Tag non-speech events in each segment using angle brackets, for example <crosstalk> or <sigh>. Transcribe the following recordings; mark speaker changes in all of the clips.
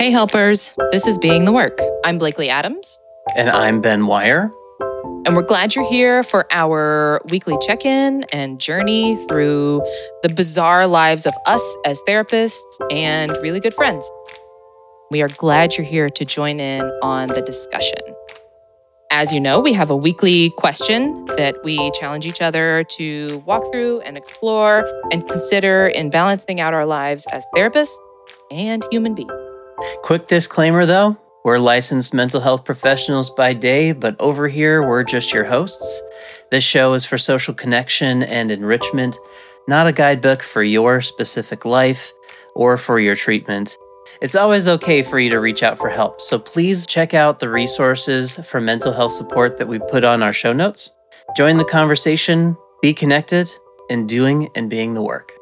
Speaker 1: Hey, helpers. This is Being the Work. I'm Blakely Adams,
Speaker 2: And I'm Ben Wire.
Speaker 1: and we're glad you're here for our weekly check in and journey through the bizarre lives of us as therapists and really good friends. We are glad you're here to join in on the discussion. As you know, we have a weekly question that we challenge each other to walk through and explore and consider in balancing out our lives as therapists and human beings.
Speaker 2: Quick disclaimer though we're licensed mental health professionals by day, but over here we're just your hosts. This show is for social connection and enrichment, not a guidebook for your specific life or for your treatment. It's always okay for you to reach out for help, so please check out the resources for mental health support that we put on our show notes. Join the conversation, be connected, and doing and being the work.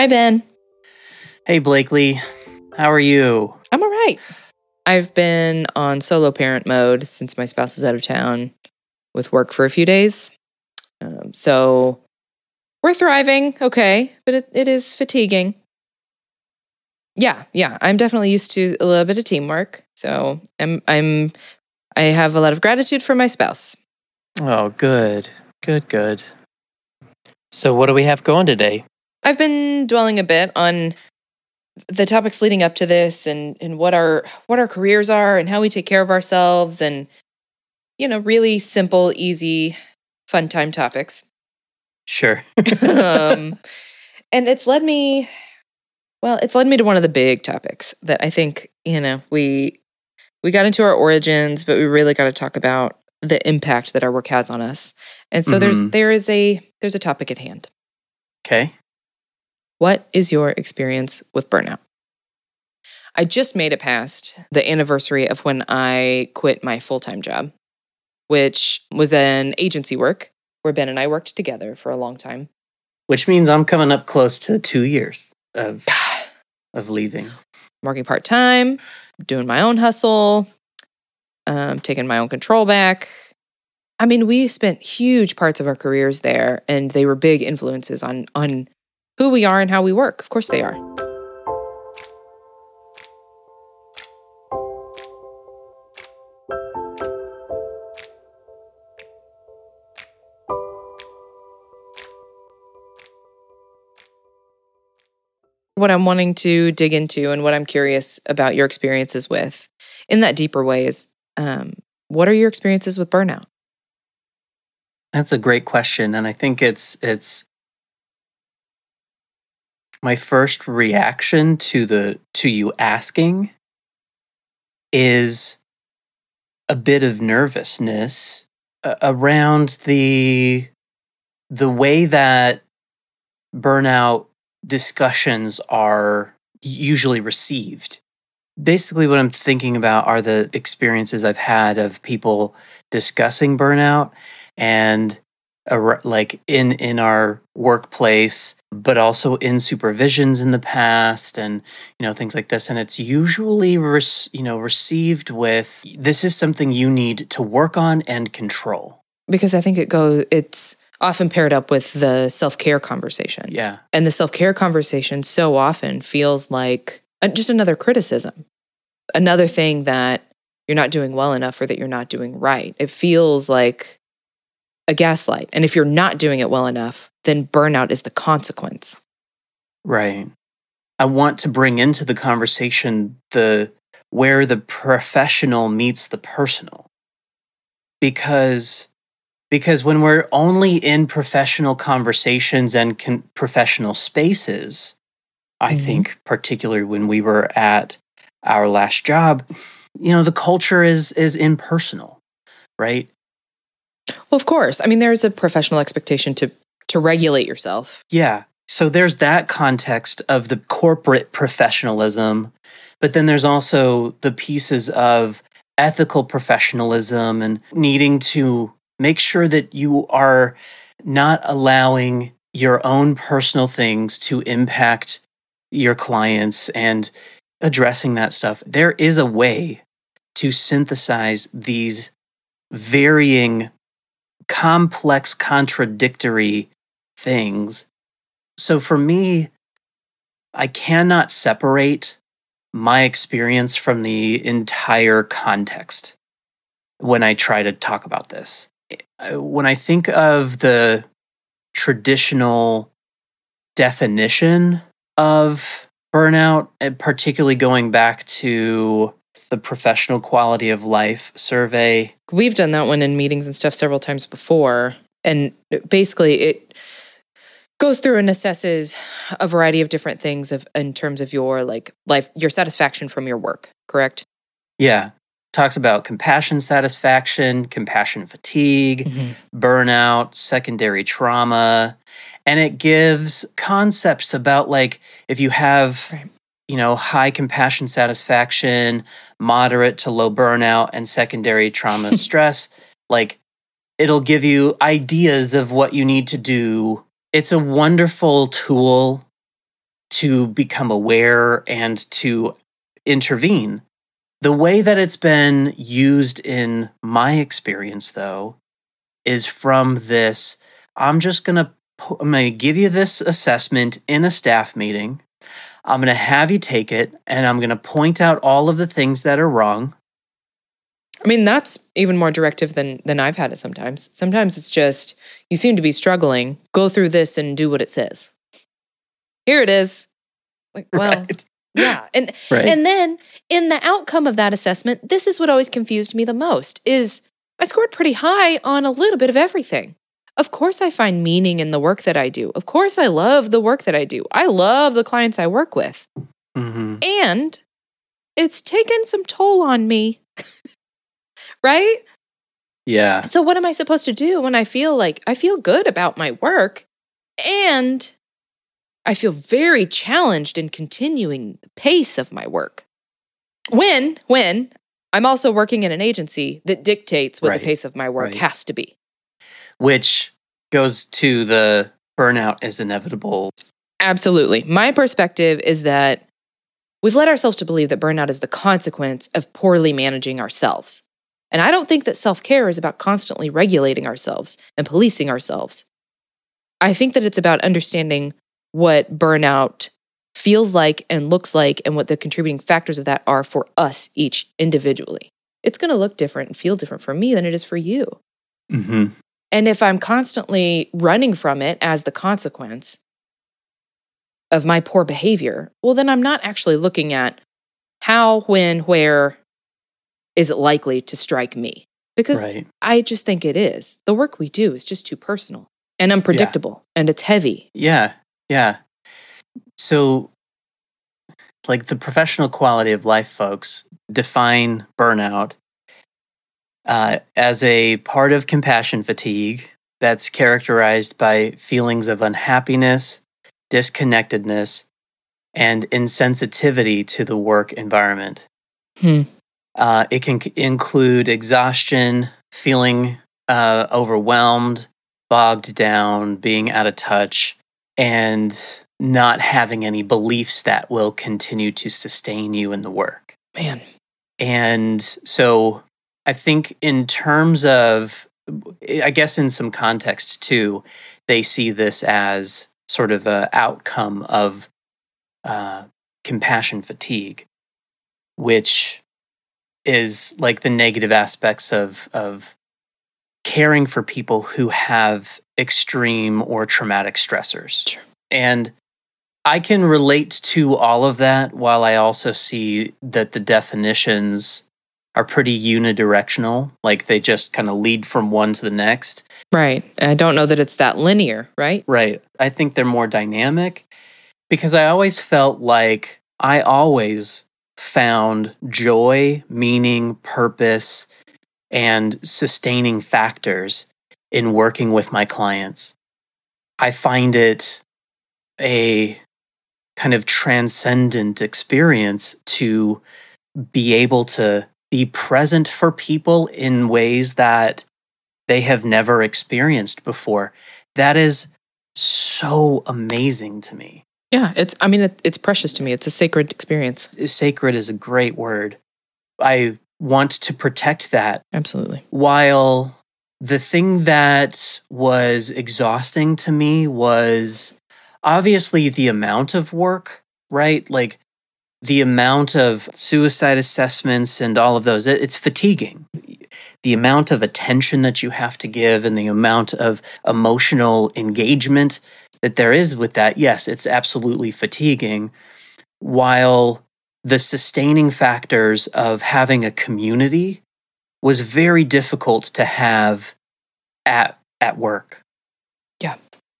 Speaker 1: Hi, Ben.
Speaker 2: Hey Blakely, how are you?
Speaker 1: I'm all right. I've been on solo parent mode since my spouse is out of town with work for a few days. Um, so we're thriving, okay, but it, it is fatiguing. Yeah, yeah, I'm definitely used to a little bit of teamwork. So I'm, I'm, I have a lot of gratitude for my spouse.
Speaker 2: Oh, good. Good, good. So, what do we have going today?
Speaker 1: I've been dwelling a bit on the topics leading up to this and and what our what our careers are and how we take care of ourselves and you know really simple easy fun time topics
Speaker 2: Sure. <laughs>
Speaker 1: um, and it's led me well it's led me to one of the big topics that i think you know we we got into our origins but we really got to talk about the impact that our work has on us and so there's
Speaker 2: Mhm.
Speaker 1: there is a there's a topic at hand
Speaker 2: okay.
Speaker 1: What is your experience with burnout? I just made it past the anniversary of when I quit my full time job, which was an agency work where Ben and I worked together for a long time.
Speaker 2: Which means I'm coming up close to two years of <sighs> of leaving.
Speaker 1: working part time, doing my own hustle, um, taking my own control back. I mean, we spent huge parts of our careers there, and they were big influences on on who we are and how we work. Of course, they are. What I'm wanting to dig into and what I'm curious about your experiences with in that deeper way is um, what are your experiences with burnout?
Speaker 2: That's a great question, and I think it's it's my first reaction to the to you asking is a bit of nervousness uh, around the the way that burnout discussions are usually received. Basically, what I'm thinking about are the experiences I've had of people discussing burnout and like in in our workplace but also in supervisions in the past and you know things like this and it's usually res- you know received with this is something you need to work on and control
Speaker 1: Because I think it goes, it's often paired up with the self care conversation.
Speaker 2: yeah
Speaker 1: And the self care conversation so often feels like uh, just another criticism, another thing that you're not doing well enough or that you're not doing right. It feels like a gaslight. And if you're not doing it well enough, then burnout is the consequence.
Speaker 2: right i want to bring into the conversation the where the professional meets the personal because because when we're only in professional conversations and con- professional spaces i
Speaker 1: Mhm.
Speaker 2: think particularly when we were at our last job you know the culture is is impersonal right
Speaker 1: Well, of course. I mean, there's a professional expectation to to regulate yourself.
Speaker 2: Yeah. So there's that context of the corporate professionalism, but then there's also the pieces of ethical professionalism and needing to make sure that you are not allowing your own personal things to impact your clients and addressing that stuff. There is a way to synthesize these varying, complex, contradictory things. So for me, I cannot separate my experience from the entire context when I try to talk about this. When I think of the traditional definition of burnout, particularly going back to the professional quality of life survey.
Speaker 1: We've done that one in meetings and stuff several times before. And basically, it goes through and assesses a variety of different things of in terms of your like life your satisfaction from your work correct
Speaker 2: yeah talks about compassion satisfaction compassion fatigue mm-hmm. burnout secondary trauma and it gives concepts about like if you have right. You know high compassion satisfaction moderate to low burnout and secondary trauma <laughs> stress like it'll give you ideas of what you need to do it's a wonderful tool to become aware and to intervene. The way that it's been used in my experience, though, is from this I'm just going to I'm going to give you this assessment in a staff meeting. I'm going to have you take it and I'm going to point out all of the things that are wrong.
Speaker 1: I mean, that's even more directive than than I've had it sometimes. Sometimes it's just you seem to be struggling. Go through this and do what it says. Here it is. Like, <laughs> well, right. yeah. And right. and then in the outcome of that assessment, this is what always confused me the most is I scored pretty high on a little bit of everything. Of course I find meaning in the work that I do. Of course I love the work that I do. I love the clients I work with. Mm-hmm. And it's taken some toll on me <laughs> right?
Speaker 2: Yeah.
Speaker 1: So what am I supposed to do when I feel like I feel good about my work and I feel very challenged in continuing the pace of my work? When when I'm also working in an agency that dictates what right. the pace of my work right. has to be.
Speaker 2: Which goes to the burnout is inevitable.
Speaker 1: Absolutely. My perspective is that we've led ourselves to believe that burnout is the consequence of poorly managing ourselves. And I don't think that self care is about constantly regulating ourselves and policing ourselves. I think that it's about understanding what burnout feels like and looks like and what the contributing factors of that are for us each individually. It's going to look different and feel different for me than it is for you. Mm-hmm. And if I'm constantly running from it as the consequence of my poor behavior, well, then I'm not actually looking at how, when, where, is it likely to strike me? Because right. I just think it is. The work we do is just too personal and unpredictable yeah. and it's heavy.
Speaker 2: Yeah. Yeah. So, like the professional quality of life folks define burnout uh, as a part of compassion fatigue that's characterized by feelings of unhappiness, disconnectedness, and insensitivity to the work environment. Hmm. Uh, it can include exhaustion, feeling uh, overwhelmed, bogged down, being out of touch, and not having any beliefs that will continue to sustain you in the work.
Speaker 1: Man.
Speaker 2: And so I think, in terms of, I guess, in some context too, they see this as sort of a outcome of uh, compassion fatigue, which is like the negative aspects of of caring for people who have extreme or traumatic stressors. Sure. And I can relate to all of that while I also see that the definitions are pretty unidirectional, like they just kind of lead from one to the next.
Speaker 1: Right. I don't know that it's that linear, right?
Speaker 2: Right. I think they're more dynamic because I always felt like I always found joy, meaning, purpose, and sustaining factors in working with my clients. I find it a kind of transcendent experience to be able to be present for people in ways that they have never experienced before. That is so amazing to me.
Speaker 1: Yeah, it's. I mean, it, it's precious to me. It's a sacred experience.
Speaker 2: Sacred is a great word. I want to protect that
Speaker 1: Absolutely.
Speaker 2: while the thing that was exhausting to me was obviously the amount of work, right? Like the amount of suicide assessments and all of those, it- it's fatiguing. The amount of attention that you have to give and the amount of emotional engagement that there is with that, yes, it's absolutely fatiguing. While the sustaining factors of having a community was very difficult to have at at work.
Speaker 1: Yeah.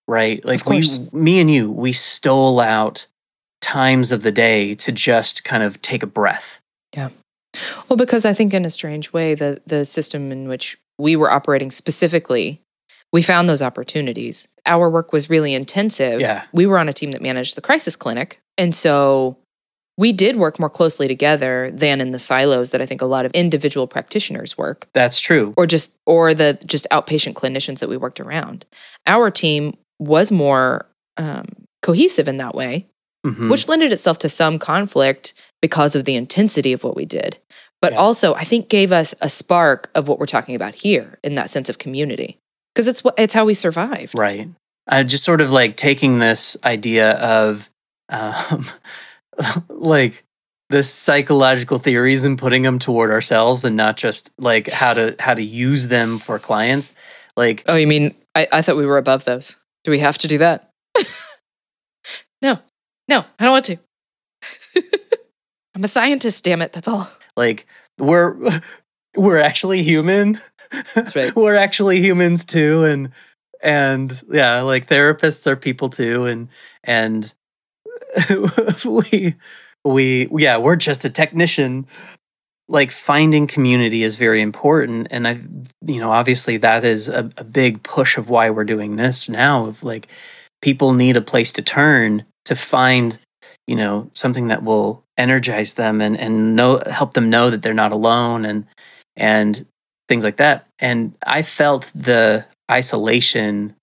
Speaker 2: Right? Like
Speaker 1: Of course.
Speaker 2: we me and you, we stole out times of the day to just kind of take a breath. Yeah.
Speaker 1: Well, because I think in a strange way, the the system in which we were operating specifically, we found those opportunities. Our work was really intensive.
Speaker 2: Yeah.
Speaker 1: We were on a team that managed the crisis clinic. And so we did work more closely together than in the silos that I think a lot of individual practitioners work.
Speaker 2: That's true.
Speaker 1: or just or the just outpatient clinicians that we worked around. Our team was more um, cohesive in that way,
Speaker 2: Mhm.
Speaker 1: which lended itself to some conflict because of the intensity of what we did. But
Speaker 2: Yeah.
Speaker 1: also, I think gave us a spark of what we're talking about here in that sense of community, because it's what it's how we survived.
Speaker 2: Right. I just sort of like taking this idea of um, <laughs> like the psychological theories and putting them toward ourselves and not just like how to how to use them for clients. Like
Speaker 1: Oh, you mean I, I thought we were above those? Do we have to do that? <laughs> no, no, I don't want to. <laughs> I'm a scientist, damn it. That's all.
Speaker 2: like we're we're actually human.
Speaker 1: That's right. <laughs>
Speaker 2: we're actually humans too and and yeah, like therapists are people too and and <laughs> we we yeah, we're just a technician. Like finding community is very important and I you know, obviously that is a, a big push of why we're doing this now of like people need a place to turn to find you know something that will energize them and and know help them know that they're not alone and and things like that. And i felt the isolation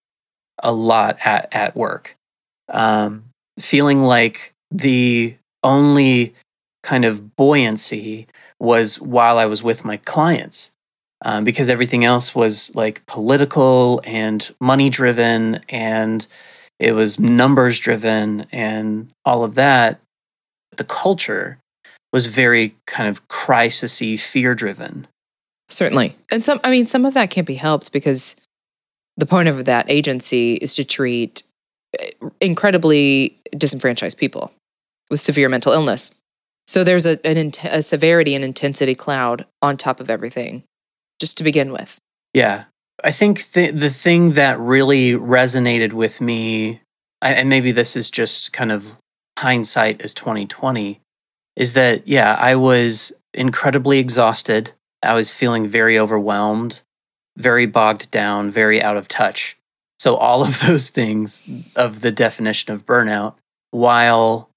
Speaker 2: a lot at at work. Um feeling like the only kind of buoyancy was while i was with my clients um, because everything else was like political and money driven and it was numbers driven and all of that the culture was very kind of crisisy fear driven
Speaker 1: Certainly. And some, I mean, some of that can't be helped because the point of that agency is to treat eh, incredibly disenfranchised people with severe mental illness. So there's a, an, a severity and intensity cloud on top of everything, just to begin with.
Speaker 2: yeah i think th- the thing that really resonated with me I- and maybe this is just kind of hindsight as 2020 is that yeah i was incredibly exhausted i was feeling very overwhelmed very bogged down very out of touch so all of <laughs> those things of the definition of burnout while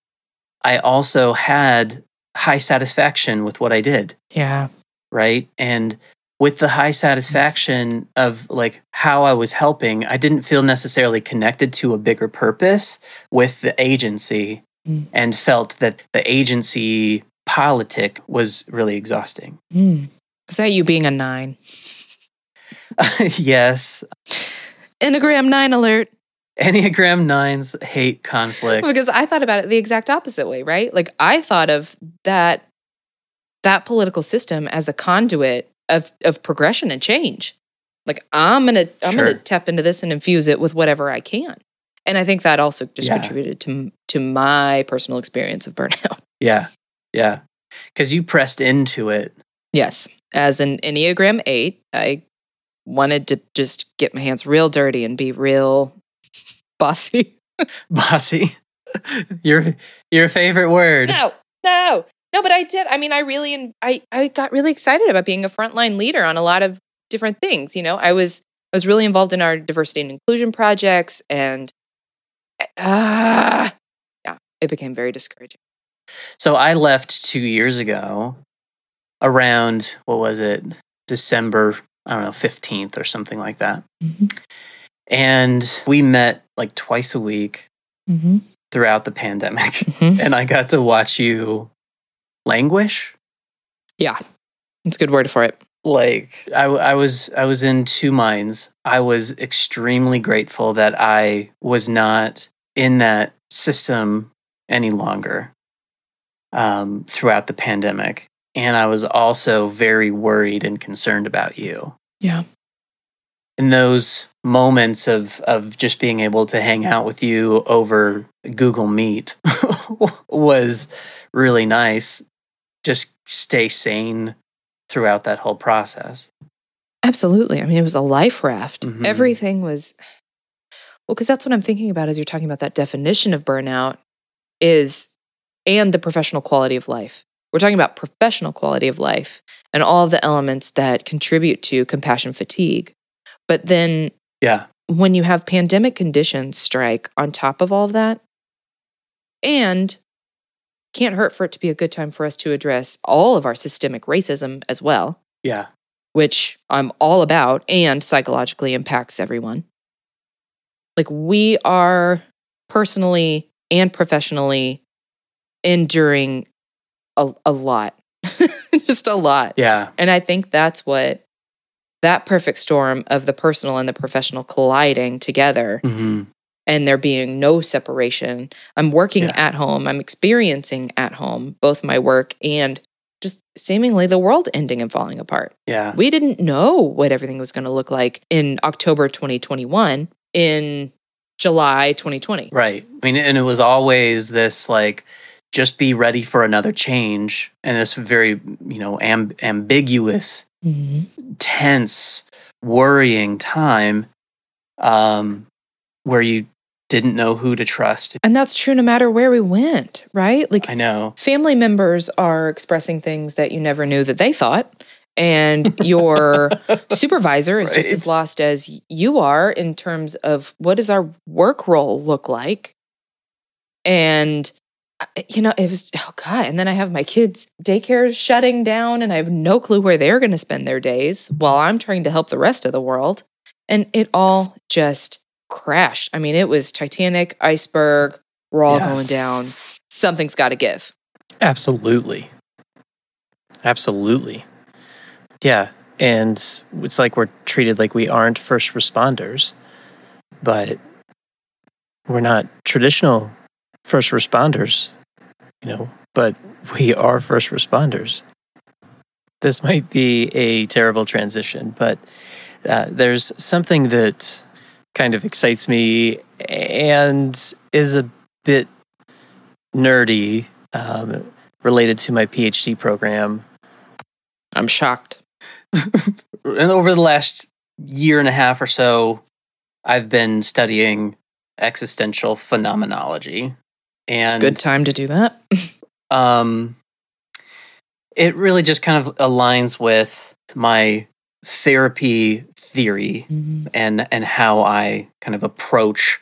Speaker 2: i also had high satisfaction with what i did
Speaker 1: Yeah.
Speaker 2: right? And with the high satisfaction of like how I was helping, I didn't feel necessarily connected to a bigger purpose with the agency
Speaker 1: Mm.
Speaker 2: and felt that the agency politic was really exhausting.
Speaker 1: Mm. Is that you being a nine? <laughs>
Speaker 2: yes,
Speaker 1: Enneagram nine alert.
Speaker 2: Enneagram 9s hate conflict.
Speaker 1: Because I thought about it the exact opposite way, right? Like I thought of that that political system as a conduit of of progression and change. Like I'm gonna I'm
Speaker 2: Sure.
Speaker 1: gonna tap into this and infuse it with whatever I can. And I think that also just
Speaker 2: Yeah.
Speaker 1: contributed to to my personal experience of burnout. <laughs>
Speaker 2: yeah, yeah. Because you pressed into it.
Speaker 1: Yes, as an Enneagram eight, I wanted to just get my hands real dirty and be real bossy. <laughs>
Speaker 2: Bossy. <laughs> your your favorite word.
Speaker 1: No, no, no. But I did. I mean, I really, and I, I got really excited about being a frontline leader on a lot of different things. You know, I was, I was really involved in our diversity and inclusion projects, and ah, yeah, it became very discouraging.
Speaker 2: So I left two years ago around, what was it, December, I don't know, 15th or something like that.
Speaker 1: Mhm.
Speaker 2: And we met like twice a week
Speaker 1: Mm-hmm.
Speaker 2: throughout the pandemic.
Speaker 1: Mhm. <laughs>
Speaker 2: and I got to watch you languish.
Speaker 1: Yeah. It's a good word for it.
Speaker 2: like I, I was i was in two minds i was extremely grateful that i was not in that system any longer um, throughout the pandemic and i was also very worried and concerned about you
Speaker 1: Yeah.
Speaker 2: in those moments of of just being able to hang out with you over google meet <laughs> was really nice just stay sane throughout that whole process
Speaker 1: Absolutely. I mean, it was a life raft.
Speaker 2: Mhm.
Speaker 1: Everything was well, because that's what I'm thinking about as you're talking about that definition of burnout is and the professional quality of life. We're talking about professional quality of life and all the elements that contribute to compassion fatigue. But then
Speaker 2: yeah
Speaker 1: when you have pandemic conditions strike on top of all of that, and can't hurt for it to be a good time for us to address all of our systemic racism as well.
Speaker 2: Yeah.
Speaker 1: Which I'm all about and psychologically impacts everyone. Like we are personally and professionally enduring a, a lot, <laughs> just a lot.
Speaker 2: yeah.
Speaker 1: And I think that's what that perfect storm of the personal and the professional colliding together
Speaker 2: hmm
Speaker 1: and there being no separation. I'm working
Speaker 2: Yeah.
Speaker 1: at home, I'm experiencing at home both my work and just seemingly the world ending and falling apart.
Speaker 2: yeah
Speaker 1: We didn't know what everything was going to look like in October 2021, in July 2020.
Speaker 2: Right. I mean, and it was always this like, just be ready for another change, and this very you know amb- ambiguous, tense, worrying time, um, where you didn't know who to trust.
Speaker 1: And that's true no matter where we went, right? Like
Speaker 2: I know.
Speaker 1: family members are expressing things that you never knew that they thought. And your <laughs> supervisor is just as lost as you are in terms of what does our work role look like? And, uh, you know, it was, oh God. And then I have my kids' daycare shutting down and I have no clue where they're going to spend their days while I'm trying to help the rest of the world. And it all just crashed. I mean, it was Titanic, iceberg, we're all
Speaker 2: Yeah.
Speaker 1: going down. Something's got to give.
Speaker 3: Absolutely. Absolutely. Yeah. And it's like we're treated like we aren't first responders, but we're not traditional first responders, you know, but we are first responders. This might be a terrible transition, but uh, there's something that kind of excites me and is a bit nerdy um, related to my PhD program.
Speaker 1: I'm shocked. <laughs>
Speaker 2: And over the last year and a half or so, I've been studying existential phenomenology, and
Speaker 1: Good time to do that. <laughs>
Speaker 2: um, it really just kind of aligns with my therapy theory and and how I kind of approach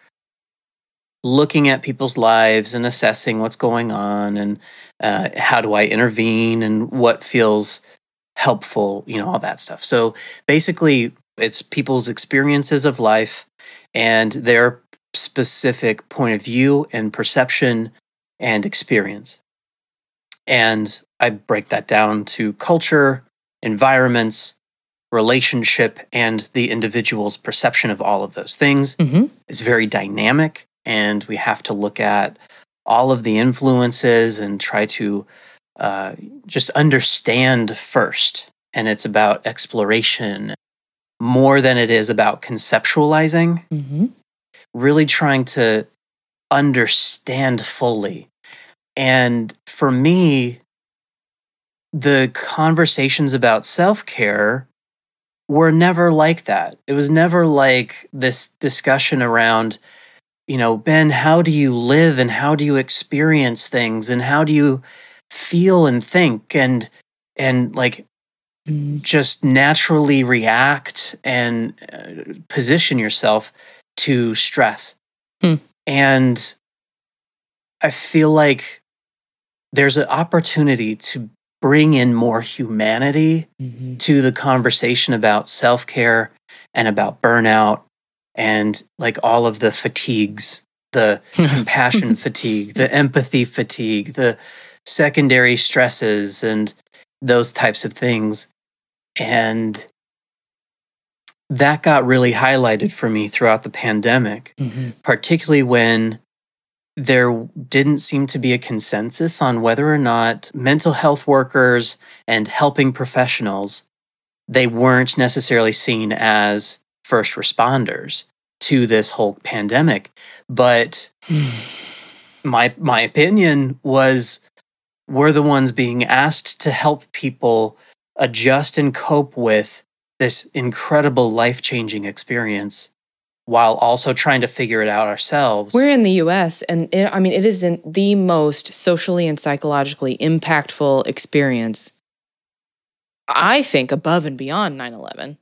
Speaker 2: looking at people's lives and assessing what's going on and uh, how do I intervene and what feels helpful, you know, all that stuff. So basically, it's people's experiences of life and their specific point of view and perception and experience. And I break that down to culture, environments, relationship, and the individual's perception of all of those things.
Speaker 1: hmm
Speaker 2: It's very dynamic, and we have to look at all of the influences and try to uh, just understand first. And it's about exploration more than it is about conceptualizing
Speaker 1: hmm
Speaker 2: really trying to understand fully. And for me, the conversations about self care were never like that. It was never like this discussion around, you know, Ben, how do you live and how do you experience things and how do you feel and think and, and like just naturally react and uh, position yourself to stress.
Speaker 1: Hmm.
Speaker 2: And I feel like there's an opportunity to bring in more humanity to the conversation about self care and about burnout and like all of the fatigues, the <laughs> compassion fatigue, the empathy fatigue, the secondary stresses, and those types of things. And that got really highlighted for me throughout the pandemic,
Speaker 1: Mhm.
Speaker 2: particularly when there didn't seem to be a consensus on whether or not mental health workers and helping professionals they weren't necessarily seen as first responders to this whole pandemic. But hmm. my my opinion was we're the ones being asked to help people adjust and cope with this incredible life-changing experience while also trying to figure it out ourselves.
Speaker 1: We're in the US, and it, I mean, it is in the most socially and psychologically impactful experience, I think, above and beyond 9 11.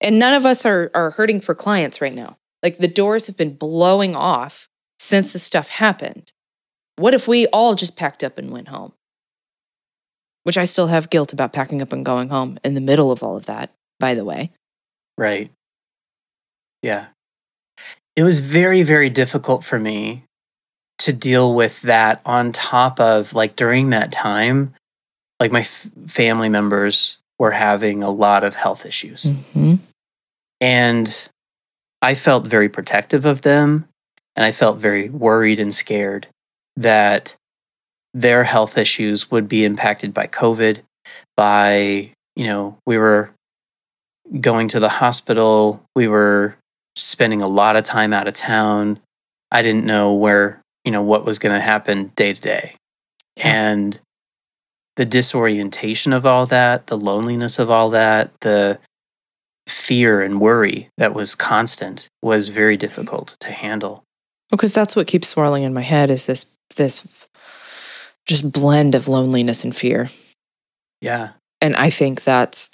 Speaker 1: And none of us are, are hurting for clients right now. Like the doors have been blowing off since this stuff happened. What if we all just packed up and went home? Which I still have guilt about packing up and going home in the middle of all of that, by the way.
Speaker 2: Right. Yeah. It was very, very difficult for me to deal with that on top of like during that time, like my f- family members were having a lot of health issues.
Speaker 1: Mm-hmm.
Speaker 2: And I felt very protective of them. And I felt very worried and scared that their health issues would be impacted by COVID, by, you know, we were going to the hospital, we were spending a lot of time out of town. I didn't know where, you know, what was going to happen day to day. And the disorientation of all that, the loneliness of all that, the fear and worry that was constant was very difficult to handle.
Speaker 1: because that's what keeps swirling in my head is this this just blend of loneliness and fear
Speaker 2: Yeah.
Speaker 1: and i think that's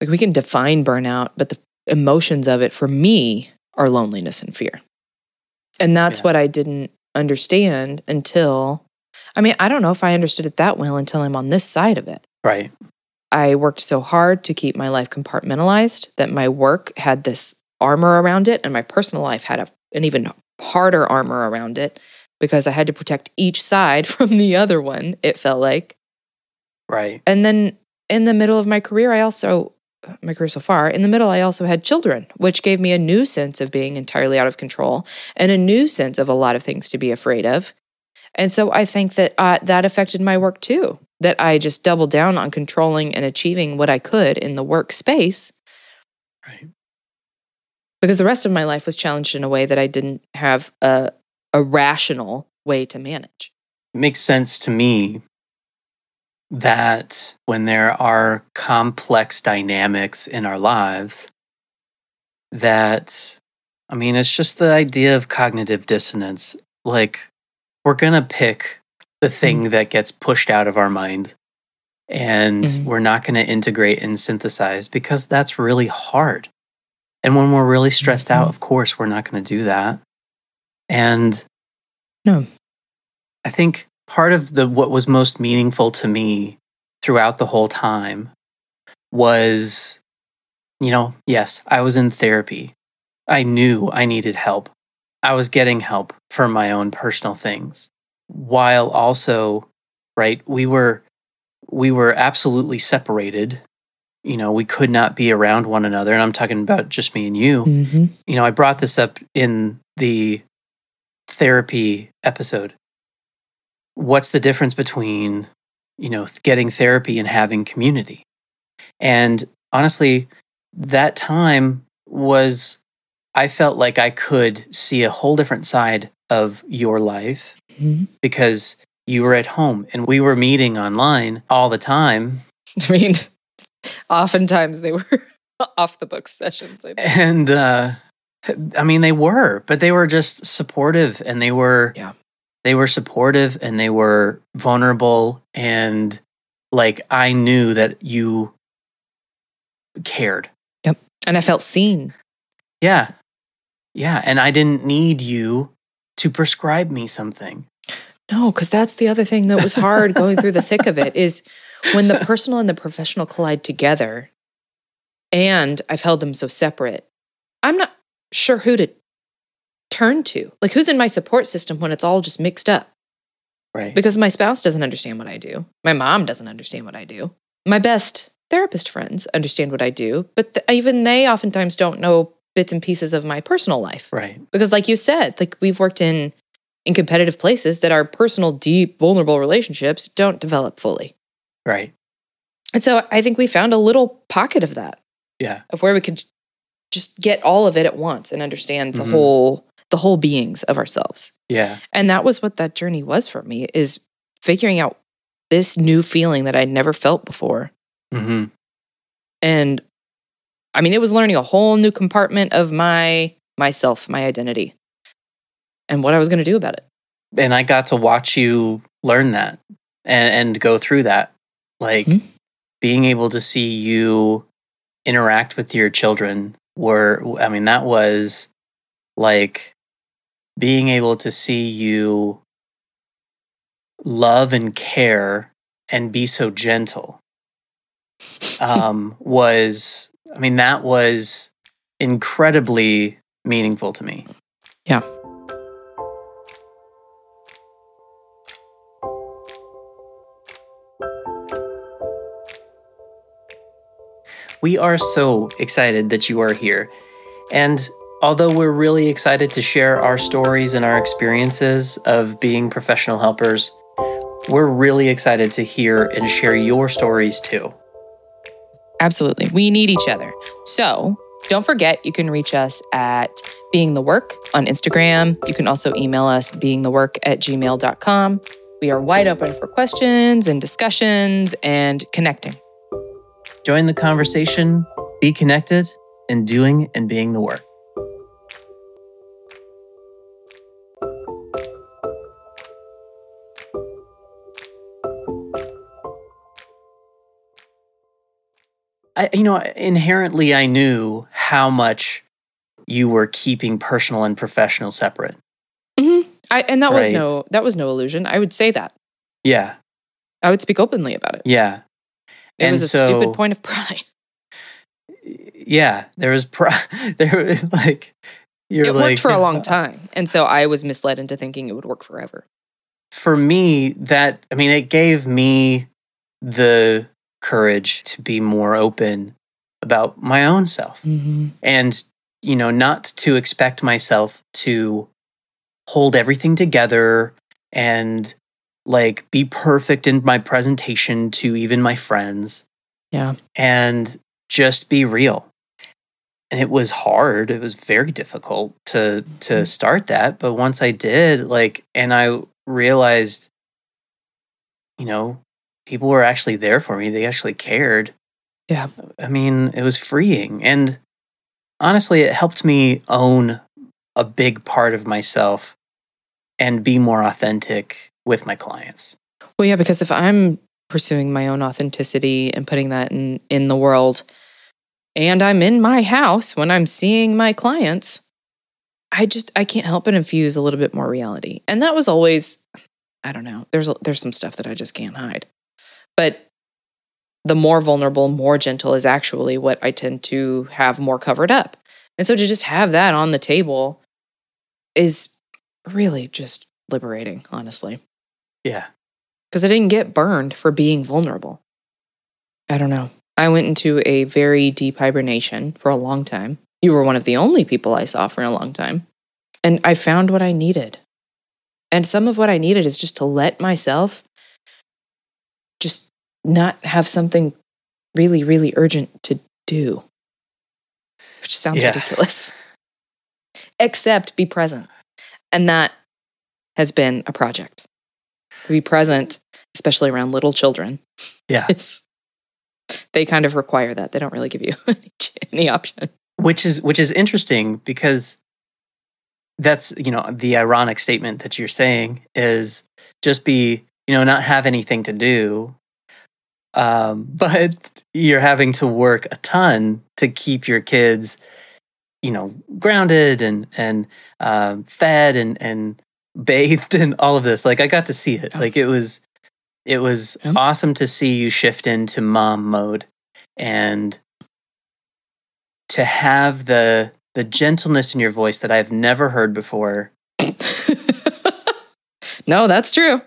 Speaker 1: like we can define burnout but the emotions of it for me are loneliness and fear and that's
Speaker 2: Yeah.
Speaker 1: what i didn't understand until i mean i don't know if i understood it that well until i'm on this side of it
Speaker 2: Right.
Speaker 1: I worked so hard to keep my life compartmentalized that my work had this armor around it, and my personal life had a, an even harder armor around it because I had to protect each side <laughs> from the other one, it felt like.
Speaker 2: Right.
Speaker 1: And then in the middle of my career, I also, my career so far, in the middle, I also had children, which gave me a new sense of being entirely out of control and a new sense of a lot of things to be afraid of. And so I think that uh, that affected my work too. That I just doubled down on controlling and achieving what I could in the workspace
Speaker 2: Right.
Speaker 1: because the rest of my life was challenged in a way that I didn't have a, a rational way to manage.
Speaker 2: It makes sense to me that when there are complex dynamics in our lives, that, I mean, it's just the idea of cognitive dissonance. Like, we're going to pick the thing that gets pushed out of our mind and
Speaker 1: Mhm.
Speaker 2: we're not going to integrate and synthesize because that's really hard. And when we're really stressed out,
Speaker 1: Mhm.
Speaker 2: of course, we're not going to do that. And
Speaker 1: No.
Speaker 2: I think part of the what was most meaningful to me throughout the whole time was you know, yes, I was in therapy. I knew I needed help. I was getting help for my own personal things while also right, we were we were absolutely separated. You know, we could not be around one another and I'm talking about just me and you
Speaker 1: Mm-hmm.
Speaker 2: you know, I brought this up in the therapy episode. What's the difference between, you know, getting therapy and having community? And honestly, that time was, I felt like I could see a whole different side of your life
Speaker 1: Mhm.
Speaker 2: because you were at home and we were meeting online all the time. <laughs>
Speaker 1: I mean, oftentimes they were <laughs> off the book sessions. I.
Speaker 2: And, uh, I mean, they were, but they were just supportive and they were,
Speaker 1: Yeah.
Speaker 2: They were supportive and they were vulnerable. And like, I knew that you cared. Yep.
Speaker 1: And I felt seen.
Speaker 2: Yeah. Yeah. And I didn't need you to prescribe me something.
Speaker 1: No, because that's the other thing that was hard <laughs> going through the thick of it is when the personal and the professional collide together, and I've held them so separate, I'm not sure who to turn to. Like, who's in my support system when it's all just mixed up?
Speaker 2: Right.
Speaker 1: Because my spouse doesn't understand what I do. My mom doesn't understand what I do. My best therapist friends understand what I do, but th- even they oftentimes don't know bits and pieces of my personal life.
Speaker 2: Right.
Speaker 1: Because like you said, like we've worked in in competitive places that our personal deep vulnerable relationships don't develop fully.
Speaker 2: Right.
Speaker 1: And so I think we found a little pocket of that
Speaker 2: Yeah.
Speaker 1: of where we could just get all of it at once and understand the
Speaker 2: Mhm.
Speaker 1: whole the whole beings of ourselves.
Speaker 2: Yeah.
Speaker 1: And that was what that journey was for me is figuring out this new feeling that I'd never felt before.
Speaker 2: hmm
Speaker 1: And I mean, it was learning a whole new compartment of my myself, my identity, and what I was going to do about it.
Speaker 2: And I got to watch you learn that and, and go through that. Like
Speaker 1: Mhm.
Speaker 2: being able to see you interact with your children were, I mean, that was like being able to see you love and care and be so gentle um, was, I mean, that was incredibly meaningful to me.
Speaker 1: Yeah.
Speaker 2: We are so excited that you are here. And although we're really excited to share our stories and our experiences of being professional helpers, we're really excited to hear and share your stories too.
Speaker 1: Absolutely. We need each other. So don't forget, you can reach us at Being the Work on Instagram. You can also email us beingthework at gmail.com. We are wide open for questions and discussions and connecting.
Speaker 2: Join the conversation, be connected, and doing and being the work. I, you know, inherently, I knew how much you were keeping personal and professional separate.
Speaker 1: Mhm. I, and that was no that was no illusion. I would say that.
Speaker 2: Yeah,
Speaker 1: I would speak openly about it.
Speaker 2: yeah,
Speaker 1: It
Speaker 2: And
Speaker 1: was a
Speaker 2: so-
Speaker 1: stupid point of <laughs> pride.
Speaker 2: yeah. There was, pro- <laughs> there was like, you're
Speaker 1: it
Speaker 2: like,
Speaker 1: worked for a long <laughs> time. And so I was misled into thinking it would work forever.
Speaker 2: for me that i mean it gave me the courage to be more open about my own self
Speaker 1: Mm-hmm.
Speaker 2: and you know not to expect myself to hold everything together and like be perfect in my presentation to even my friends
Speaker 1: Yeah.
Speaker 2: and just be real and it was hard it was very difficult to to
Speaker 1: Mhm.
Speaker 2: start that but once i did like and i realized you know people were actually there for me they actually cared
Speaker 1: Yeah.
Speaker 2: i mean it was freeing and honestly it helped me own a big part of myself and be more authentic with my clients
Speaker 1: Well, yeah, because if I'm pursuing my own authenticity and putting that in in the world, and I'm in my house when I'm seeing my clients, I just I can't help but infuse a little bit more reality. And that was always, I don't know. There's there's some stuff that I just can't hide, but the more vulnerable, more gentle is actually what I tend to have more covered up. And so to just have that on the table is really just liberating, honestly
Speaker 2: yeah
Speaker 1: because I didn't get burned for being vulnerable. I don't know. I went into a very deep hibernation for a long time. You were one of the only people I saw for a long time. And I found what I needed. And some of what I needed is just to let myself just not have something really, really urgent to do, which sounds
Speaker 2: Yeah.
Speaker 1: ridiculous, <laughs> except be present. And that has been a project to be present, especially around little children.
Speaker 2: Yeah.
Speaker 1: It's, they kind of require that. They don't really give you <laughs> any, any option.
Speaker 2: which is which is interesting because that's you know the ironic statement that you're saying is just be you know not have anything to do um, <laughs> but you're having to work a ton to keep your kids you know grounded and and um, fed and and <laughs> bathed and all of this like i got to see it like it was it was
Speaker 1: Yeah.
Speaker 2: awesome to see you shift into mom mode and to have the the gentleness in your voice that I've never heard before. <laughs>
Speaker 1: no, that's true.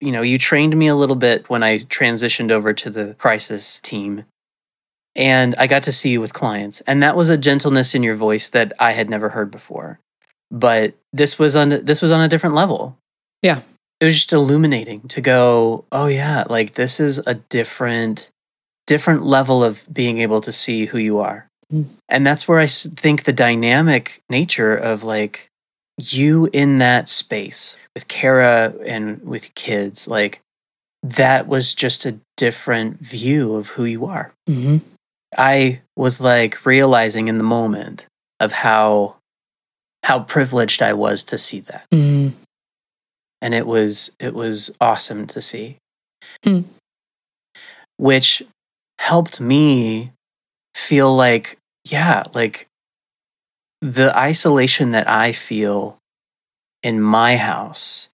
Speaker 2: You know, you trained me a little bit when I transitioned over to the crisis team. And I got to see you with clients. And that was a gentleness in your voice that I had never heard before. But this was on this was on a different level.
Speaker 1: Yeah.
Speaker 2: It was just illuminating to go, oh yeah, like this is a different different level of being able to see who you are.
Speaker 1: Mm.
Speaker 2: And that's where I think the dynamic nature of like you in that space with Kara and with kids, like that was just a different view of who you are.
Speaker 1: Mm-hmm.
Speaker 2: I was like realizing in the moment of how how privileged I was to see that.
Speaker 1: Mm-hmm.
Speaker 2: And it was it was awesome to see.
Speaker 1: Hmm.
Speaker 2: Which helped me feel like yeah, like the isolation that I feel in my house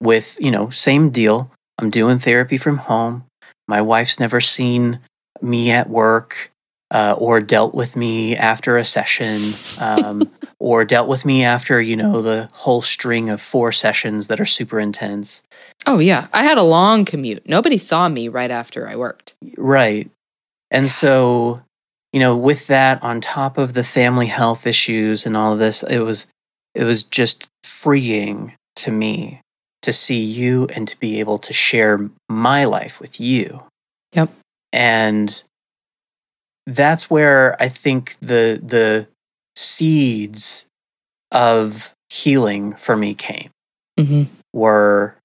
Speaker 2: with, you know, same deal. I'm doing therapy from home. My wife's never seen me at work uh, or dealt with me after a session um, <laughs> or dealt with me after, you know, the whole string of four sessions that are super intense.
Speaker 1: Oh yeah, I had a long commute. Nobody saw me right after I worked.
Speaker 2: Right. And so, you know, with that on top of the family health issues and all of this, it was it was just freeing to me to see you and to be able to share my life with you.
Speaker 1: Yep.
Speaker 2: And that's where I think the the seeds of healing for me came
Speaker 1: Mm-hmm.
Speaker 2: were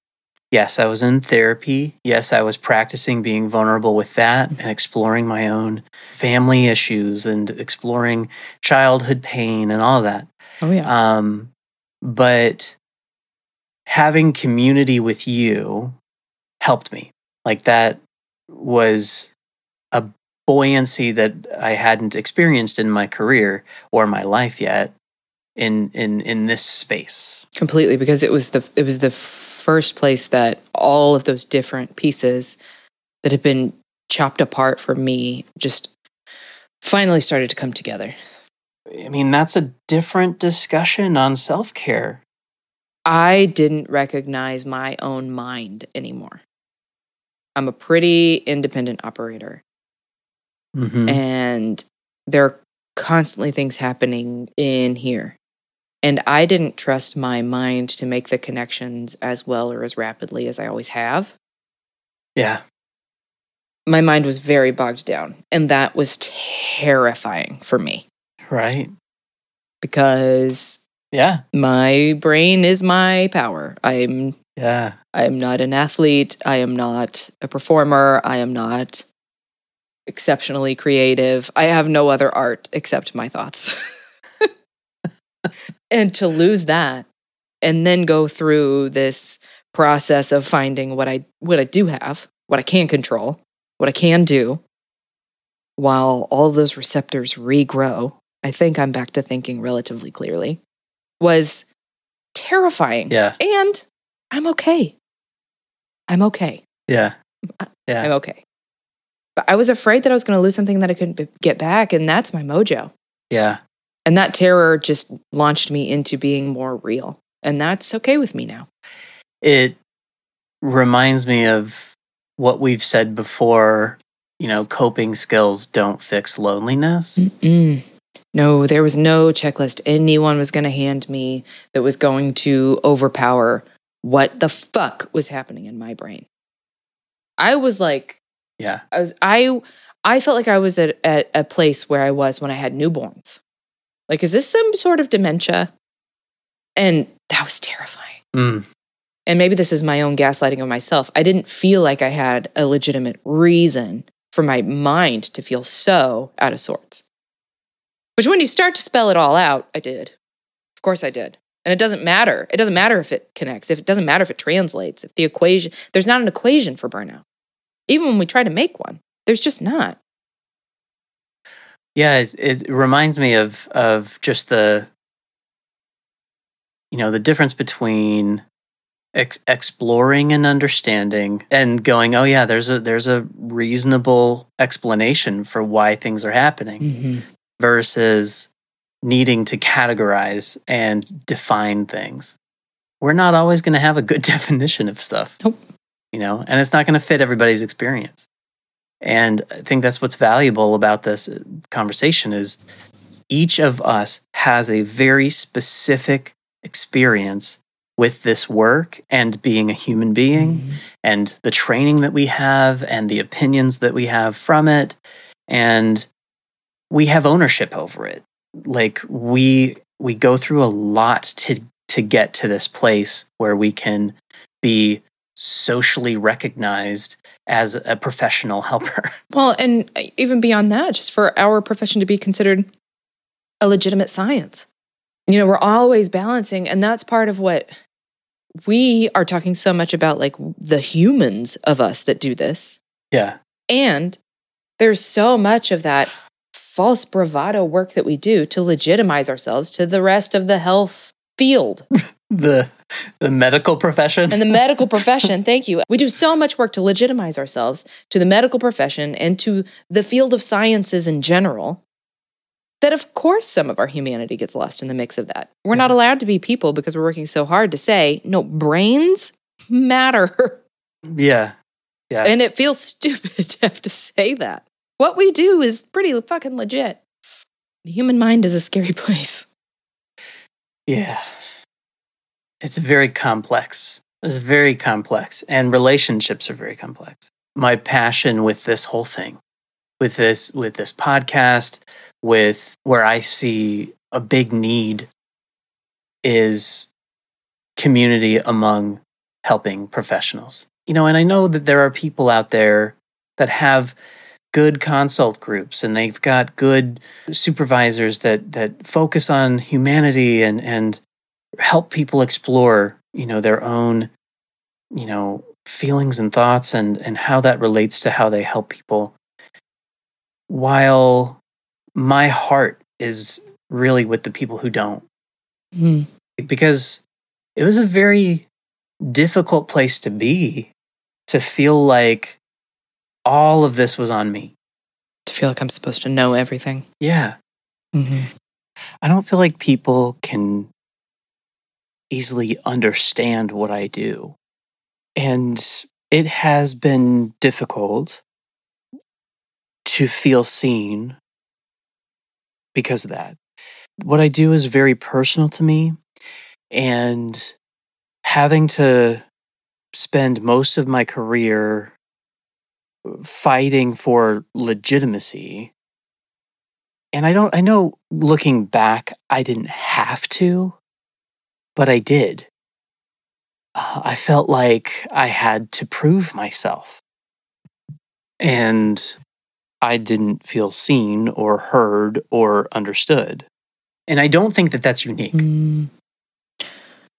Speaker 2: yes, I was in therapy. Yes, I was practicing being vulnerable with that and exploring my own family issues and exploring childhood pain and all that.
Speaker 1: Oh yeah.
Speaker 2: Um, but having community with you helped me. Like that was a buoyancy that I hadn't experienced in my career or my life yet in in in this space.
Speaker 1: completely because it was the it was the first place that all of those different pieces that had been chopped apart for me just finally started to come together.
Speaker 2: I mean, that's a different discussion on self-care.
Speaker 1: I didn't recognize my own mind anymore. I'm a pretty independent operator
Speaker 2: Mhm.
Speaker 1: and there are constantly things happening in here. And I didn't trust my mind to make the connections as well or as rapidly as I always have.
Speaker 2: Yeah.
Speaker 1: my mind was very bogged down and that was terrifying for me
Speaker 2: Right.
Speaker 1: because
Speaker 2: Yeah.
Speaker 1: my brain is my power i'm
Speaker 2: Yeah.
Speaker 1: i'm not an athlete i am not a performer i am not exceptionally creative i have no other art except my thoughts <laughs> and to lose that and then go through this process of finding what i what i do have what i can control what i can do while all of those receptors regrow i think i'm back to thinking relatively clearly was terrifying
Speaker 2: Yeah.
Speaker 1: and i'm okay i'm okay
Speaker 2: Yeah. Yeah.
Speaker 1: i'm okay but i was afraid that i was going to lose something that i couldn't b- get back and that's my mojo
Speaker 2: Yeah.
Speaker 1: And that terror just launched me into being more real and that's okay with me now
Speaker 2: It reminds me of what we've said before, you know, coping skills don't fix loneliness.
Speaker 1: Mm-mm. No, there was no checklist anyone was going to hand me that was going to overpower what the fuck was happening in my brain. I was like,
Speaker 2: Yeah.
Speaker 1: I was, I, I felt like I was at, at a place where I was when I had newborns. Like, is this some sort of dementia? And that was terrifying.
Speaker 2: Mm.
Speaker 1: And maybe this is my own gaslighting of myself. I didn't feel like I had a legitimate reason for my mind to feel so out of sorts. Which, when you start to spell it all out, I did. Of course, I did. And it doesn't matter. It doesn't matter if it connects, if it doesn't matter if it translates, if the equation, there's not an equation for burnout. Even when we try to make one, there's just not.
Speaker 2: Yeah, it, it reminds me of of just the you know, the difference between ex- exploring and understanding and going, "Oh yeah, there's a there's a reasonable explanation for why things are happening." Mm-hmm. versus needing to categorize and define things. We're not always going to have a good <laughs> definition of stuff.
Speaker 1: Nope.
Speaker 2: you know, and it's not going to fit everybody's experience. And I think that's what's valuable about this conversation is each of us has a very specific experience with this work and being a human being
Speaker 1: Mhm.
Speaker 2: and the training that we have and the opinions that we have from it and we have ownership over it like we we go through a lot to to get to this place where we can be socially recognized as a professional helper <laughs>
Speaker 1: Well, and uh, even beyond that, just for our profession to be considered a legitimate science. You know, we're always balancing, and that's part of what we are talking so much about like the humans of us that do this.
Speaker 2: yeah
Speaker 1: And there's so much of that false bravado work that we do to legitimize ourselves to the rest of the health field <laughs>
Speaker 2: the the medical profession
Speaker 1: and the medical profession. Thank you. We do so much work to legitimize ourselves to the medical profession and to the field of sciences in general that, of course, some of our humanity gets lost in the mix of that. We're not allowed to be people because we're working so hard to say, no, brains matter.
Speaker 2: yeah yeah
Speaker 1: And it feels stupid <laughs> to have to say that. What we do is pretty fucking legit. The human mind is a scary <laughs> place.
Speaker 2: Yeah. It's very complex. It's very complex. And relationships are very complex. My passion with this whole thing, with this with this podcast, with where I see a big need is community among helping professionals. You know, and I know that there are people out there that have good consult groups and they've got good supervisors that that focus on humanity and and help people explore you know their own you know feelings and thoughts and and how that relates to how they help people. While my heart is really with the people who don't. Hmm. Because it was a very difficult place to be to feel like all of this was on me
Speaker 1: To feel like I'm supposed to know everything.
Speaker 2: yeah
Speaker 1: Mm-hmm.
Speaker 2: I don't feel like people can easily understand what I do. And it has been difficult to feel seen because of that. What I do is very personal to me. And having to spend most of my career fighting for legitimacy and I don't, I know looking back, I didn't have to, but I did. Uh, I felt like I had to prove myself. And I didn't feel seen or heard or understood. And I don't think that that's unique.
Speaker 1: Mm.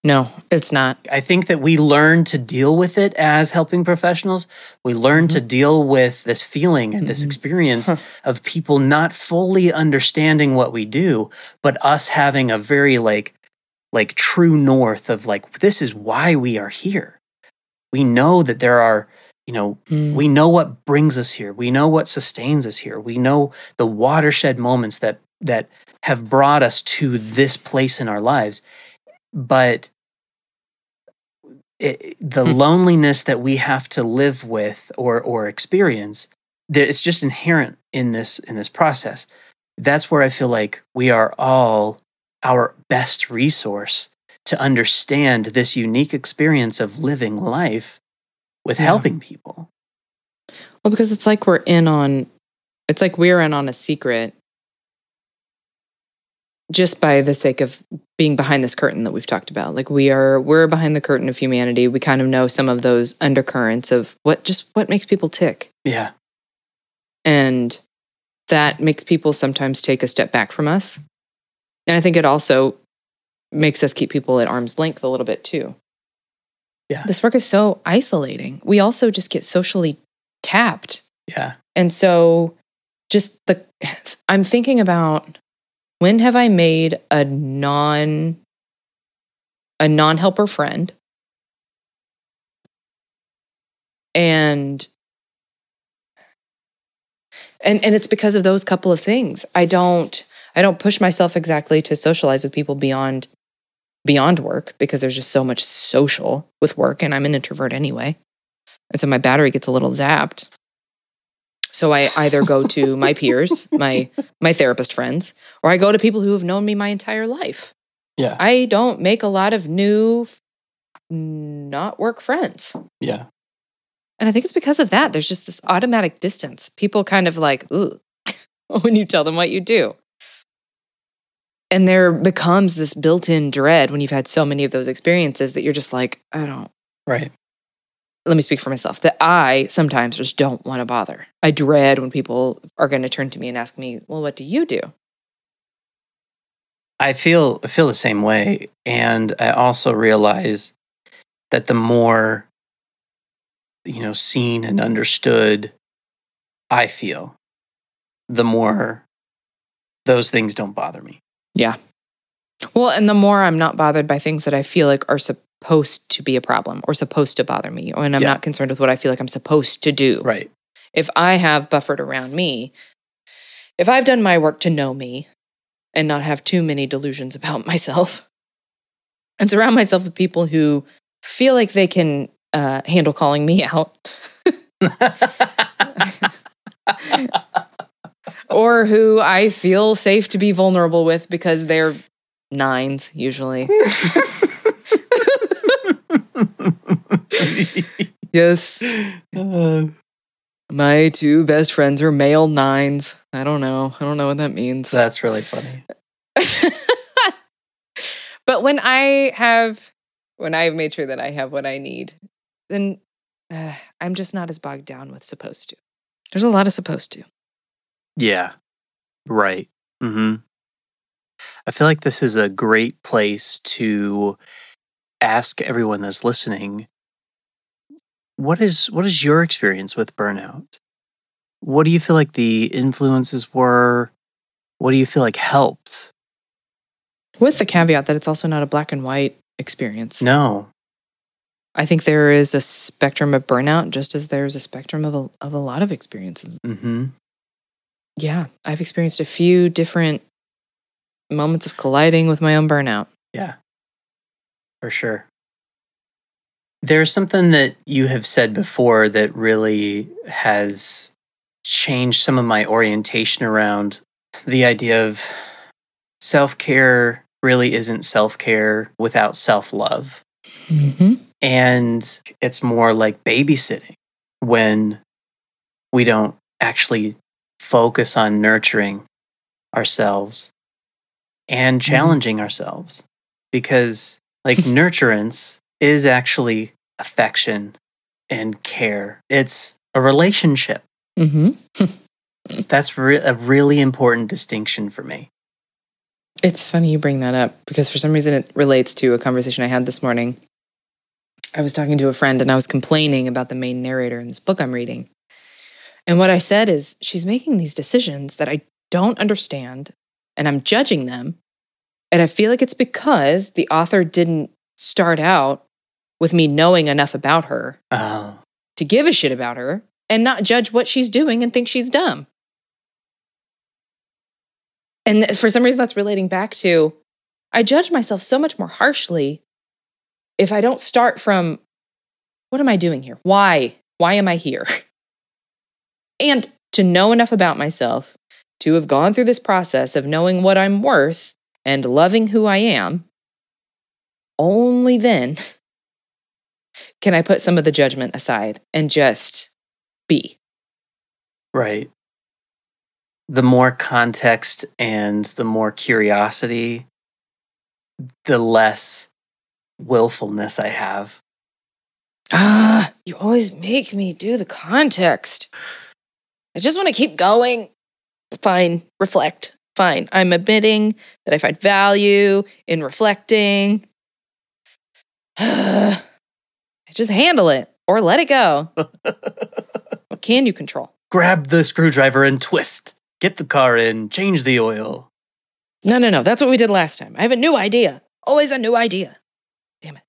Speaker 1: No, it's not.
Speaker 2: I think that we learn to deal with it as helping professionals. We learn to deal with this feeling and this
Speaker 1: Mhm.
Speaker 2: experience
Speaker 1: Huh.
Speaker 2: of people not fully understanding what we do, but us having a very like like true north of like this is why we are here. We know that there are, you know,
Speaker 1: Mm.
Speaker 2: we know what brings us here. We know what sustains us here. We know the watershed moments that that have brought us to this place in our lives. But it, the
Speaker 1: Hmm.
Speaker 2: loneliness that we have to live with or or experience, that it's just inherent in this in this process. That's where I feel like we are all our best resource to understand this unique experience of living life with
Speaker 1: Yeah.
Speaker 2: helping people.
Speaker 1: Well, because it's like we're in on, it's like we're in on a secret just by the sake of being behind this curtain that we've talked about. Like we are, we're behind the curtain of humanity. We kind of know some of those undercurrents of what just what makes people tick.
Speaker 2: Yeah.
Speaker 1: And that makes people sometimes take a step back from us. And I think it also makes us keep people at arm's length a little bit too.
Speaker 2: Yeah.
Speaker 1: This work is so isolating. We also just get socially tapped.
Speaker 2: Yeah.
Speaker 1: And so just the I'm thinking about when have I made a non a non-helper friend? And and and it's because of those couple of things. I don't I don't push myself exactly to socialize with people beyond beyond work because there's just so much social with work and I'm an introvert anyway. And so my battery gets a little zapped. So I either go to my peers, my my therapist friends, or I go to people who have known me my entire life.
Speaker 2: Yeah.
Speaker 1: I don't make a lot of new not work friends.
Speaker 2: Yeah.
Speaker 1: And I think it's because of that. There's just this automatic distance. People kind of like <laughs> when you tell them what you do. And there becomes this built in dread when you've had so many of those experiences that you're just like, I don't,
Speaker 2: Right.
Speaker 1: Let me speak for myself, that I sometimes just don't want to bother. I dread when people are going to turn to me and ask me, well, what do you do?
Speaker 2: I feel I feel the same way, and I also realize that the more you know seen and understood I feel, the more those things don't bother me. Yeah.
Speaker 1: Well, and the more I'm not bothered by things that I feel like are supposed to be a problem or supposed to bother me, or and I'm
Speaker 2: Yeah.
Speaker 1: not concerned with what I feel like I'm supposed to do.
Speaker 2: Right.
Speaker 1: if I have buffered around me, if I've done my work to know me and not have too many delusions about <laughs> myself, and surround myself with people who feel like they can uh, handle calling me out, <laughs> or who I feel safe to be vulnerable with because they're nines usually. <laughs> <laughs> yes.
Speaker 2: Uh,
Speaker 1: My two best friends are male nines. I don't know. I don't know what that means.
Speaker 2: that's really funny. <laughs>
Speaker 1: but when I have, when I've made sure that I have what I need, then uh, I'm just not as bogged down with supposed to. There's a lot of supposed to.
Speaker 3: Yeah. Right. hmm I feel like this is a great place to ask everyone that's listening what is what is your experience with burnout? What do you feel like the influences were? What do you feel like helped?
Speaker 1: With the caveat that it's also not a black and white experience.
Speaker 2: No.
Speaker 1: I think there is a spectrum of burnout just as there's a spectrum of a, of a lot of experiences.
Speaker 2: Mm-hmm.
Speaker 1: Yeah, I've experienced a few different moments of colliding with my own burnout.
Speaker 2: Yeah. For sure. There's something that you have said before that really has changed some of my orientation around the idea of self care really isn't self care without self love.
Speaker 1: Mm-hmm.
Speaker 2: And it's more like babysitting when we don't actually focus on nurturing ourselves and challenging ourselves. Because, like, <laughs> nurturance is actually affection and care, it's a relationship.
Speaker 1: Mm-hmm. <laughs>
Speaker 2: That's re- a really important distinction for me.
Speaker 1: It's funny you bring that up because for some reason it relates to a conversation I had this morning. I was talking to a friend and I was complaining about the main narrator in this book I'm reading. And what I said is, she's making these decisions that I don't understand and I'm judging them. And I feel like it's because the author didn't start out with me knowing enough about her
Speaker 2: Oh,
Speaker 1: to give a shit about her and not judge what she's doing and think she's dumb. And th- for some reason, that's relating back to I judge myself so much more harshly if I don't start from what am I doing here? Why? Why am I here? <laughs> And to know enough about myself, to have gone through this process of knowing what I'm worth and loving who I am, only then <laughs> can I put some of the judgment aside and just be.
Speaker 2: right. The more context and the more curiosity, the less willfulness I have.
Speaker 1: Ah, you always make me do the context. I just want to keep going. Fine, reflect. Fine. I'm admitting that I find value in reflecting. <sighs> just handle it or let it go. <laughs> what can you control?
Speaker 2: Grab the screwdriver and twist. Get the car in, change the oil.
Speaker 1: No, no, no. That's what we did last time. I have a new idea. Always a new idea. Damn it.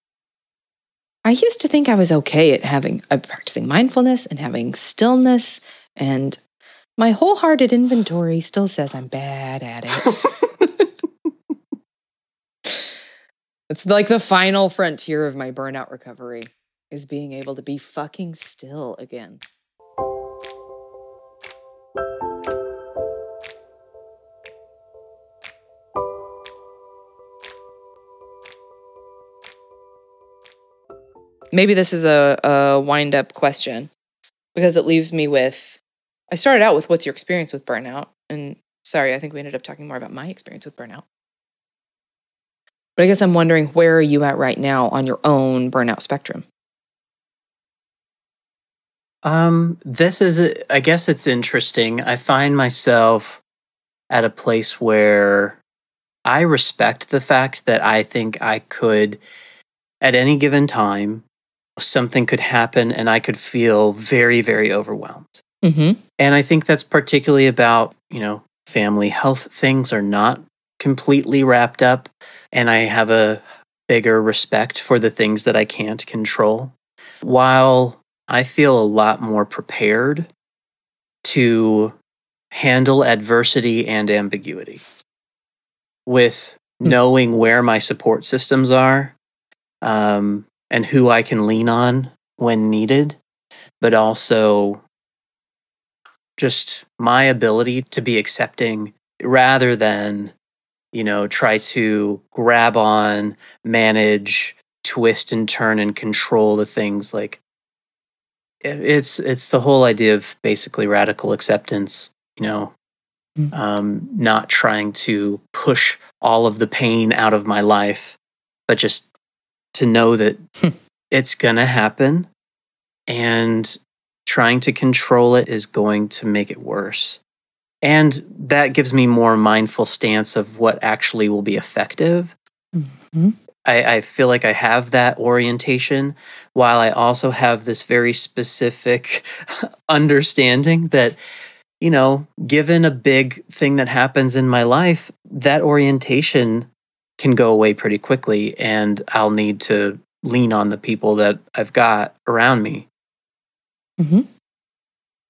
Speaker 1: I used to think I was okay at having uh, practicing mindfulness and having stillness, and my wholehearted inventory still says I'm bad at it. <laughs> it's like the final frontier of my burnout recovery. Is being able to be fucking still again. Maybe this is a, a wind up question because it leaves me with I started out with what's your experience with burnout? And sorry, I think we ended up talking more about my experience with burnout. But I guess I'm wondering where are you at right now on your own burnout spectrum?
Speaker 2: Um, this is, I guess it's interesting. I find myself at a place where I respect the fact that I think I could, at any given time, something could happen and I could feel very, very overwhelmed.
Speaker 1: Mm-hmm.
Speaker 2: And I think that's particularly about, you know, family health things are not completely wrapped up. And I have a bigger respect for the things that I can't control. While I feel a lot more prepared to handle adversity and ambiguity with
Speaker 1: Hmm.
Speaker 2: knowing where my support systems are um, and who I can lean on when needed, but also just my ability to be accepting rather than, you know, try to grab on, manage, twist and turn and control the things like it's it's the whole idea of basically radical acceptance, you know,
Speaker 1: Mm.
Speaker 2: um, not trying to push all of the pain out of my life, but just to know that it's gonna happen and trying to control it is going to make it worse. And that gives me more mindful stance of what actually will be effective.
Speaker 1: Mhm.
Speaker 2: I, I feel like I have that orientation while I also have this very specific <laughs> understanding that, you know, given a big thing that happens in my life, that orientation can go away pretty quickly and I'll need to lean on the people that I've got around me.
Speaker 1: Mhm.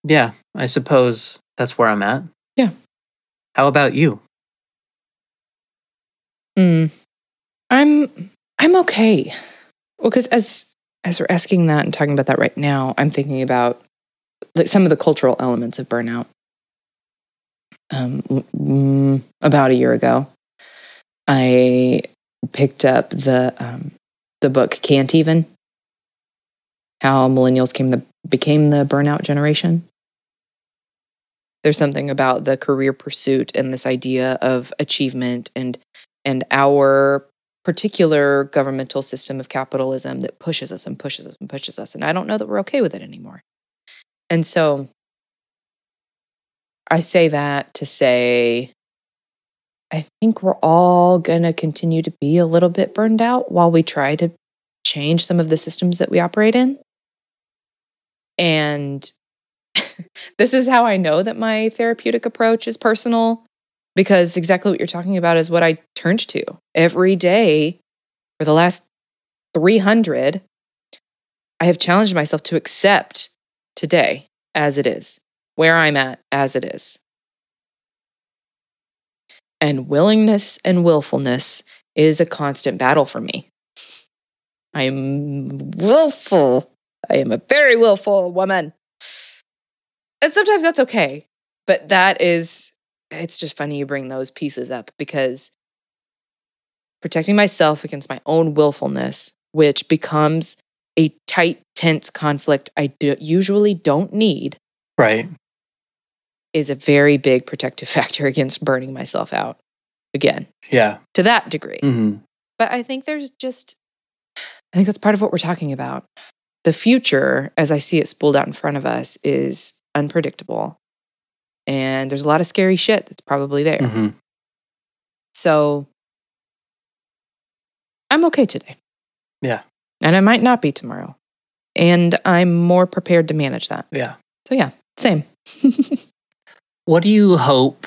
Speaker 2: Yeah, I suppose that's where I'm at.
Speaker 1: Yeah.
Speaker 2: How about you?
Speaker 1: Mm. I'm I'm okay. Well, because as as we're asking that and talking about that right now, I'm thinking about like some of the cultural elements of burnout. Um, mm, about a year ago, I picked up the um, the book "Can't Even." How millennials came the became the burnout generation. There's something about the career pursuit and this idea of achievement and and our particular governmental system of capitalism that pushes us and pushes us and pushes us. And I don't know that we're okay with it anymore. And so I say that to say, I think we're all going to continue to be a little bit burned out while we try to change some of the systems that we operate in. And <laughs> this is how I know that my therapeutic approach is personal because exactly what you're talking about is what I turned to every day for the last 300. I have challenged myself to accept today as it is, where I'm at as it is. And willingness and willfulness is a constant battle for me. I'm willful. I am a very willful woman. And sometimes that's okay. But that is it's just funny you bring those pieces up because protecting myself against my own willfulness, which becomes a tight, tense conflict I do, usually don't need,
Speaker 2: Right.
Speaker 1: is a very big protective <laughs> factor against burning myself out again
Speaker 2: Yeah.
Speaker 1: to that degree.
Speaker 2: hmm
Speaker 1: But I think there's just, I think that's part of what we're talking about. The future, as I see it spooled out in front of us, is unpredictable. And there's a lot of scary shit that's probably there.
Speaker 2: hmm
Speaker 1: So I'm okay today.
Speaker 2: Yeah.
Speaker 1: And I might not be tomorrow. And I'm more prepared to manage that.
Speaker 2: Yeah.
Speaker 1: So yeah, same. <laughs>
Speaker 2: What do you hope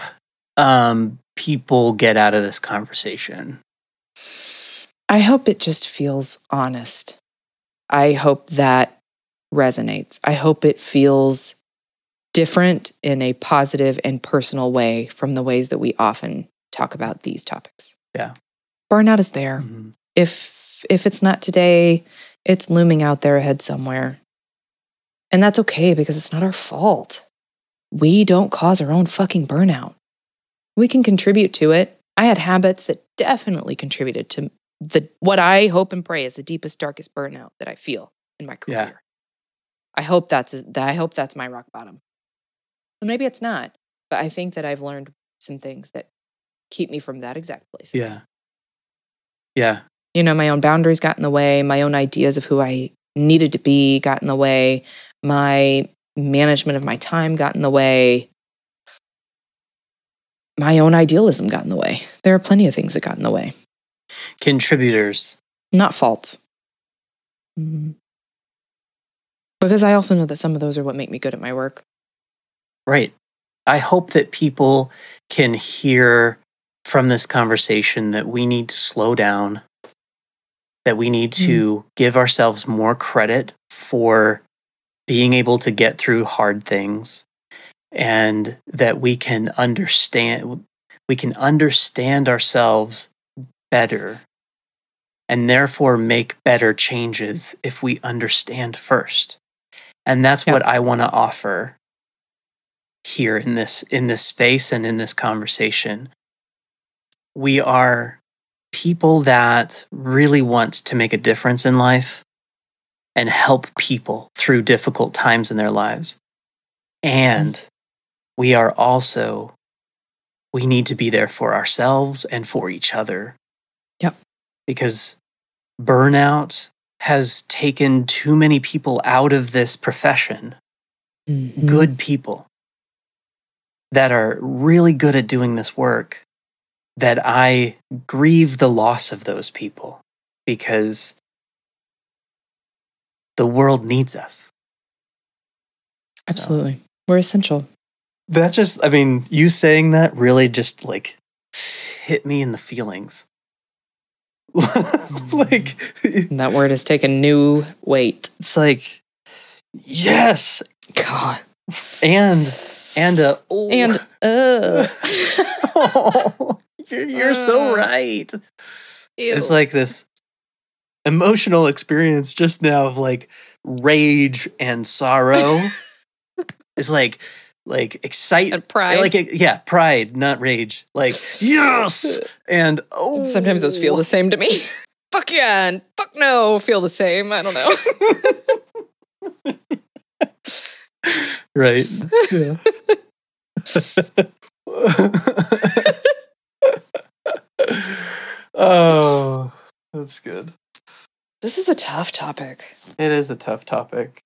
Speaker 2: um, people get out of this conversation?
Speaker 1: I hope it just feels honest. I hope that resonates. I hope it feels different in a positive and personal way from the ways that we often talk about these topics.
Speaker 2: Yeah.
Speaker 1: Burnout is there.
Speaker 2: Mhm.
Speaker 1: If if it's not today, It's looming out there ahead somewhere. And that's okay because it's not our fault. We don't cause our own fucking burnout. We can contribute to it. I had habits that definitely contributed to the what I hope and pray is the deepest, darkest burnout that I feel in my career.
Speaker 2: Yeah.
Speaker 1: I hope that's I hope that's my rock bottom. And maybe it's not, but I think that I've learned some things that keep me from that exact place.
Speaker 2: Yeah. Yeah.
Speaker 1: You know, my own boundaries got in the way, my own ideas of who I needed to be got in the way, my management of my time got in the way. My own idealism got in the way. There are plenty of things that got in the way,
Speaker 2: Contributors.
Speaker 1: not faults. Mhm. Because I also know that some of those are what make me good at my work.
Speaker 2: Right. I hope that people can hear from this conversation that we need to slow down, that we need to mm. give ourselves more credit for being able to get through hard things and that we can understand we can understand ourselves better and therefore make better changes if we understand first. And that's
Speaker 1: Yeah.
Speaker 2: what I want to offer here in this in this space and in this conversation. We are people that really want to make a difference in life and help people through difficult times in their lives. And we are also we need to be there for ourselves and for each other.
Speaker 1: Yep.
Speaker 2: because burnout has taken too many people out of this profession.
Speaker 1: Mhm.
Speaker 2: good people that are really good at doing this work that I grieve the loss of those people because the world needs us.
Speaker 1: Absolutely. We're essential.
Speaker 2: That just, I mean, you saying that really just like hit me in the feelings. <laughs> like,
Speaker 1: that word has taken new weight.
Speaker 2: it's like, yes.
Speaker 1: God.
Speaker 2: And, and, uh, oh,
Speaker 1: And <laughs> uh
Speaker 2: oh, you're, you're so
Speaker 1: Uh.
Speaker 2: right.
Speaker 1: ew.
Speaker 2: It's like this emotional experience just now of like rage and sorrow. <laughs> it's like like excitement.
Speaker 1: and pride.
Speaker 2: Like yeah, pride, not rage. Like yes, <laughs> and oh.
Speaker 1: Sometimes those feel the same to me. fuck yeah and fuck no feel the same. I don't know.
Speaker 2: Right. Yeah. <laughs> oh, that's good.
Speaker 1: this is a tough topic.
Speaker 2: It is a tough topic.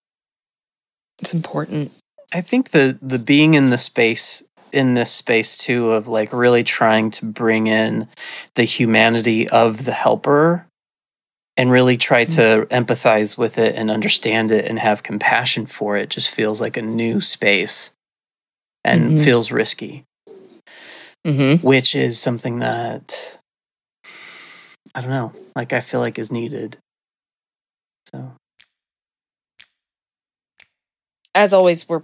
Speaker 1: It's important.
Speaker 2: I think the the being in the space in this space too of like really trying to bring in the humanity of the helper and really try to empathize with it and understand it and have compassion for it just feels like a new space and
Speaker 1: Mhm.
Speaker 2: feels risky
Speaker 1: Mm-hmm.
Speaker 2: which is something that I don't know like I feel like is needed so
Speaker 1: As always, we're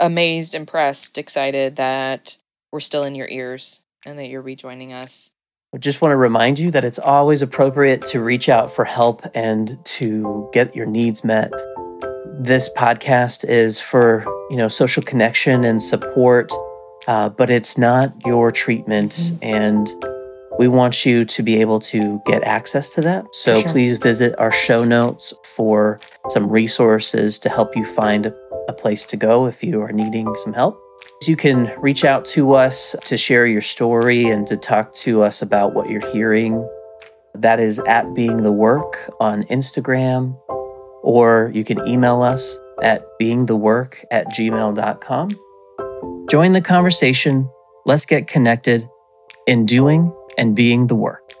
Speaker 1: amazed, impressed, excited that we're still in your ears and that you're rejoining us.
Speaker 2: I just want to remind you that it's always appropriate to reach out for help and to get your needs met. This podcast is for, you know, social connection and support, uh, but it's not your treatment. And we want you to be able to get access to that. So
Speaker 1: sure.
Speaker 2: please visit our show notes for some resources to help you find a place to go if you are needing some help. You can reach out to us to share your story and to talk to us about what you're hearing. That is at Being the Work on Instagram, or you can email us at beingthework at gmail.com. Join the conversation. Let's get connected in doing and being the work.